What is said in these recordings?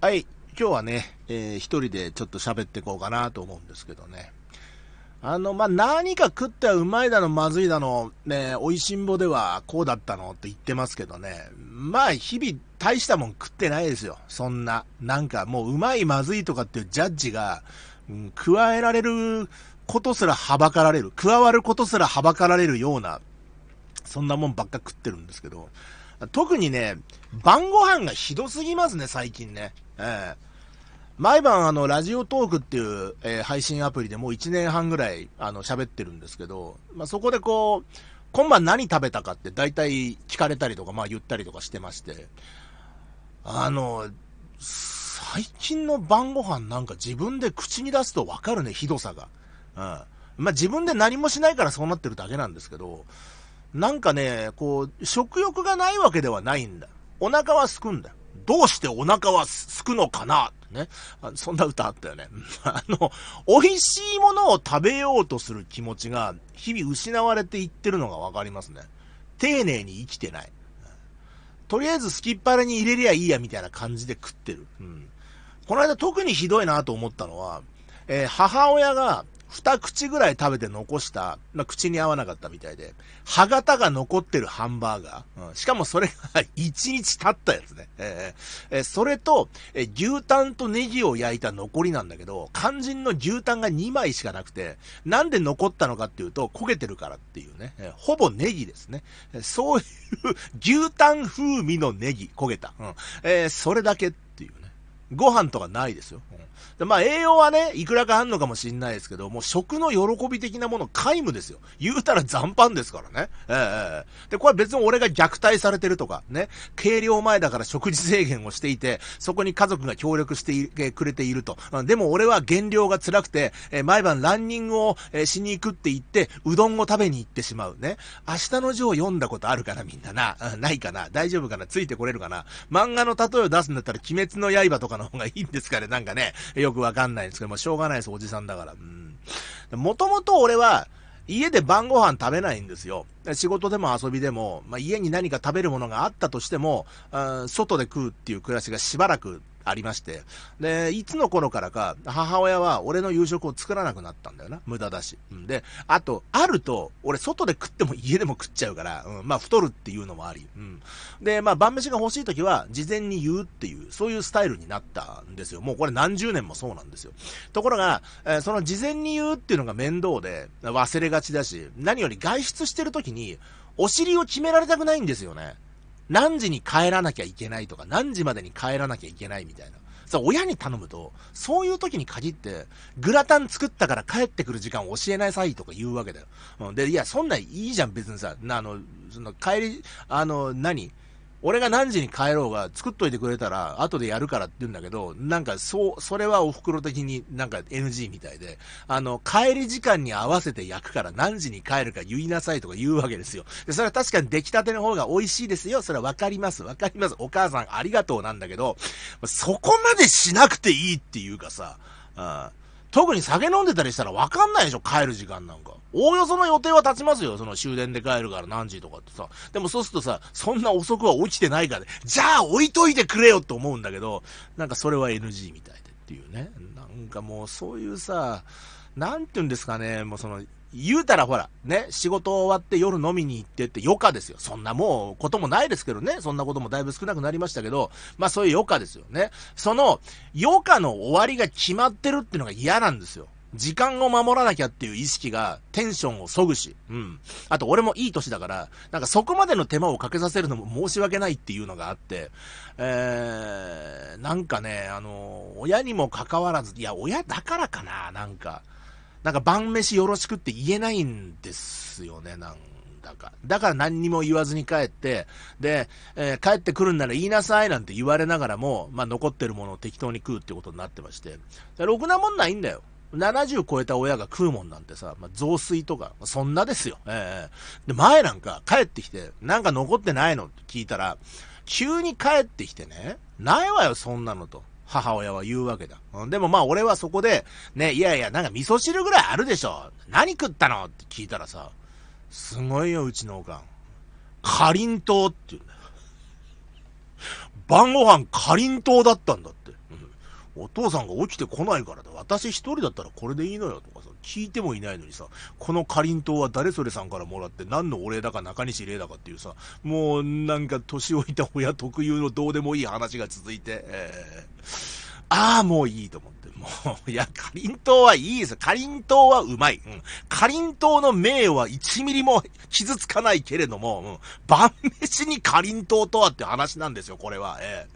はい、今日はね、えー、一人でちょっと喋っていこうかなと思うんですけどね。あの、まあ、何か食ってはうまいだの、まずいだの、ね、美味しんぼではこうだったのって言ってますけどね。まあ、日々大したもん食ってないですよ。そんな。なんかもううまい、まずいとかっていうジャッジが、うん、加えられることすらはばかられる。加わることすらはばかられるような、そんなもんばっか食ってるんですけど。特にね、晩ご飯がひどすぎますね、最近ね。ええ毎晩あの、ラジオトークっていう、えー、配信アプリでもう1年半ぐらい、あの、喋ってるんですけど、まあ、そこでこう、今晩何食べたかって大体聞かれたりとか、まあ言ったりとかしてまして、あの、最近の晩ご飯なんか自分で口に出すとわかるね、ひどさが。うん。まあ自分で何もしないからそうなってるだけなんですけど、なんかね、こう、食欲がないわけではないんだ。お腹はすくんだ。どうしてお腹はすくのかなね。そんな歌あったよね。あの、美味しいものを食べようとする気持ちが日々失われていってるのがわかりますね。丁寧に生きてない。とりあえずすきっ腹に入れりゃいいやみたいな感じで食ってる。うん。この間特にひどいなと思ったのは、えー、母親が二口ぐらい食べて残した、まあ、口に合わなかったみたいで、歯型が残ってるハンバーガー。うん、しかもそれが一日経ったやつね。えー、えー、それと、えー、牛タンとネギを焼いた残りなんだけど、肝心の牛タンが2枚しかなくて、なんで残ったのかっていうと、焦げてるからっていうね。えー、ほぼネギですね。えー、そういう牛タン風味のネギ、焦げた。うん、えー、それだけって。ご飯とかないですよ。うんでまあ栄養はね、いくらかあんのかもしんないですけど、もう食の喜び的なもの皆無ですよ。言うたら残飯ですからね。ええー、で、これ別に俺が虐待されてるとか、ね、計量前だから食事制限をしていて、そこに家族が協力してくれていると。でも俺は減量が辛くて、えー、毎晩ランニングを、えー、しに行くって言って、うどんを食べに行ってしまうね。明日の字を読んだことあるかな、みんなな。ないかな。大丈夫かなついてこれるかな。漫画の例えを出すんだったら、鬼滅の刃とかの方がいいんですかね。なんかね、よくわかんないんですけど、もしょうがないです、おじさんだから。うん。もともと俺は、家で晩ご飯食べないんですよ。仕事でも遊びでも、まあ、家に何か食べるものがあったとしても、外で食うっていう暮らしがしばらくありまして。で、いつの頃からか、母親は俺の夕食を作らなくなったんだよな。無駄だし。うん、で、あと、あると、俺外で食っても家でも食っちゃうから、うん、まあ太るっていうのもあり。うん。で、まあ晩飯が欲しい時は、事前に言うっていう、そういうスタイルになったんですよ。もうこれ何十年もそうなんですよ。ところが、えー、その事前に言うっていうのが面倒で、忘れがちだし、何より外出してる時に、お尻を決められたくないんですよね。何時に帰らなきゃいけないとか、何時までに帰らなきゃいけないみたいな。さ、親に頼むと、そういう時に限って、グラタン作ったから帰ってくる時間を教えなさいとか言うわけだよ。うん、で、いや、そんないいじゃん、別にさ、あの、その、帰り、あの、何？俺が何時に帰ろうが作っといてくれたら後でやるからって言うんだけど、なんかそう、それはお袋的になんか NG みたいで、あの、帰り時間に合わせて焼くから何時に帰るか言いなさいとか言うわけですよ。で、それは確かに出来たての方が美味しいですよ。それはわかります。わかります。お母さんありがとうなんだけど、そこまでしなくていいっていうかさ、あ特に酒飲んでたりしたらわかんないでしょ、帰る時間なんか。おおよその予定は立ちますよ。その終電で帰るから何時とかってさ。でもそうするとさ、そんな遅くは起きてないから、ね、じゃあ置いといてくれよって思うんだけど、なんかそれは NG みたいでっていうね。なんかもうそういうさ、なんて言うんですかね、もうその、言うたらほら、ね、仕事終わって夜飲みに行ってって余暇ですよ。そんなもうこともないですけどね。そんなこともだいぶ少なくなりましたけど、まあそういう余暇ですよね。その余暇の終わりが決まってるっていうのが嫌なんですよ。時間を守らなきゃっていう意識がテンションを削ぐし、うん。あと俺もいい年だから、なんかそこまでの手間をかけさせるのも申し訳ないっていうのがあって、えー、なんかね、あの、親にも関わらず、いや、親だからかな、なんか、なんか晩飯よろしくって言えないんですよね、なんだか。だから何にも言わずに帰って、で、えー、帰ってくるんなら言いなさいなんて言われながらも、まあ残ってるものを適当に食うってことになってまして、ろくなもんないんだよ。70超えた親が食うもんなんてさ、まあ、雑炊とか、そんなですよ。ええー、で、前なんか帰ってきて、なんか残ってないのって聞いたら、急に帰ってきてね、ないわよ、そんなのと。母親は言うわけだ。うんでもまあ俺はそこで、ね、いやいや、なんか味噌汁ぐらいあるでしょ。何食ったの？って聞いたらさ、すごいよ、うちのおかん。かりんとうって言うんだよ。晩ご飯かりんとうだったんだって。うんお父さんが起きてこないからだ。私一人だったらこれでいいのよとかさ、聞いてもいないのにさ、このかりんとうは誰それさんからもらって何のお礼だか中西礼だかっていうさ、もうなんか年老いた親特有のどうでもいい話が続いて、えー、ああ、もういいと思って。もう、いや、かりんとうはいいですかりんとうはうまい。うん。かりんとうの名誉は1ミリも傷つかないけれども、うん。晩飯にかりんとうとはって話なんですよ、これは。え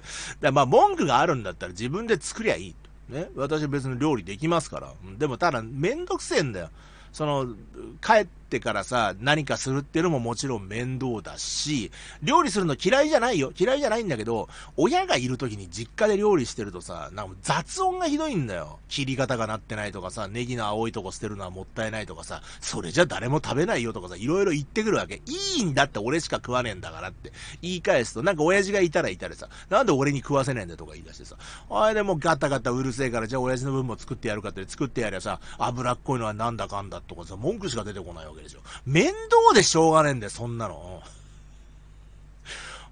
えー。まあ、文句があるんだったら自分で作りゃいい。ね。私別に料理できますから。でもただ、めんどくせえんだよ。その、帰ってからさ、何かするっていうのももちろん面倒だし、料理するの嫌いじゃないよ。嫌いじゃないんだけど、親がいる時に実家で料理してるとさ、なんか雑音がひどいんだよ。切り方がなってないとかさ、ネギの青いとこ捨てるのはもったいないとかさ、それじゃ誰も食べないよとかさ、いろいろ言ってくるわけ。いいんだって俺しか食わねえんだからって言い返すと、なんか親父がいたらいたらさ、なんで俺に食わせねえんだとか言い出してさ、あれでもガタガタうるせえから、じゃあ親父の分も作ってやるかって作ってやりゃさ、脂っこいのはなんだかんだとかさ、文句しか出てこないわけですよ。面倒でしょうがねえんだよ、そんなの。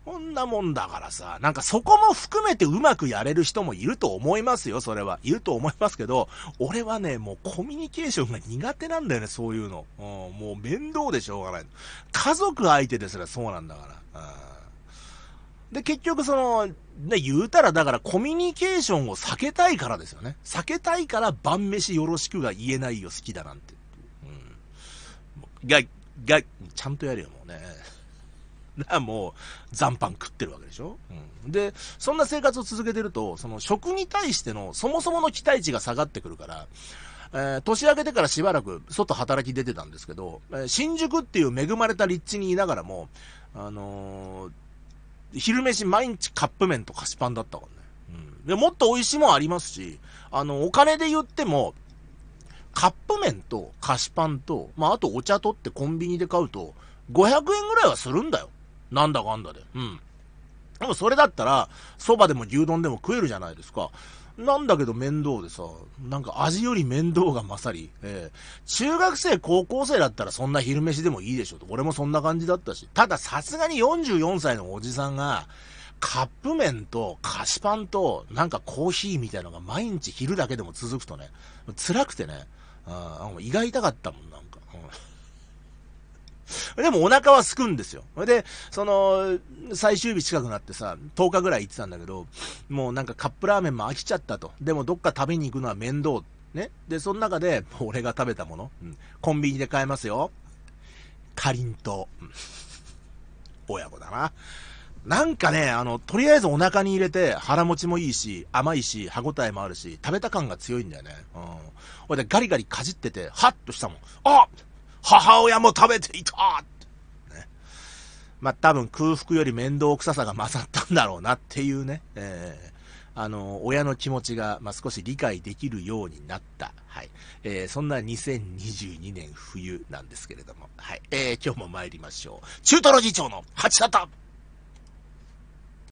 こんなもんだからさ、なんかそこも含めてうまくやれる人もいると思いますよ、それは。いると思いますけど、俺はね、もうコミュニケーションが苦手なんだよね、そういうの。うん、もう面倒でしょうがない。家族相手ですらそうなんだから。うん、で、結局その、ね、言うたらだからコミュニケーションを避けたいからですよね。避けたいから晩飯よろしくが言えないよ、好きだなんて。が、が、ちゃんとやるよ、もうね。なもう、残飯食ってるわけでしょ、うん、で、そんな生活を続けてると、その食に対してのそもそもの期待値が下がってくるから、えー、年明けてからしばらく外働き出てたんですけど、えー、新宿っていう恵まれた立地にいながらも、あのー、昼飯毎日カップ麺と菓子パンだったからね。うん。で、もっと美味しいもありますし、あの、お金で言っても、カップ麺と菓子パンと、まあ、あとお茶とってコンビニで買うと、500円ぐらいはするんだよ。なんだかんだで。うん。でもそれだったら、蕎麦でも牛丼でも食えるじゃないですか。なんだけど面倒でさ、なんか味より面倒が勝り、えー、中学生、高校生だったらそんな昼飯でもいいでしょと。俺もそんな感じだったし。たださすがに44歳のおじさんが、カップ麺と菓子パンとなんかコーヒーみたいのが毎日昼だけでも続くとね、辛くてね、あ胃が痛かったもん、なんか。でもお腹はすくんですよ。で、その、最終日近くなってさ、10日ぐらい行ってたんだけど、もうなんかカップラーメンも飽きちゃったと。でもどっか食べに行くのは面倒。ね。で、その中で、俺が食べたもの、うん、コンビニで買えますよ。かりんとう。親子だな。なんかね、あの、とりあえずお腹に入れて腹持ちもいいし、甘いし、歯応えもあるし、食べた感が強いんだよね。うん。俺でガリガリかじってて、ハッとしたもん。あ母親も食べていたね。まあ、多分空腹より面倒臭さが勝ったんだろうなっていうね。えー、あの、親の気持ちが、まあ、少し理解できるようになった。はい。えー、そんな2022年冬なんですけれども。はい。えー、今日も参りましょう。中トロ議長の八型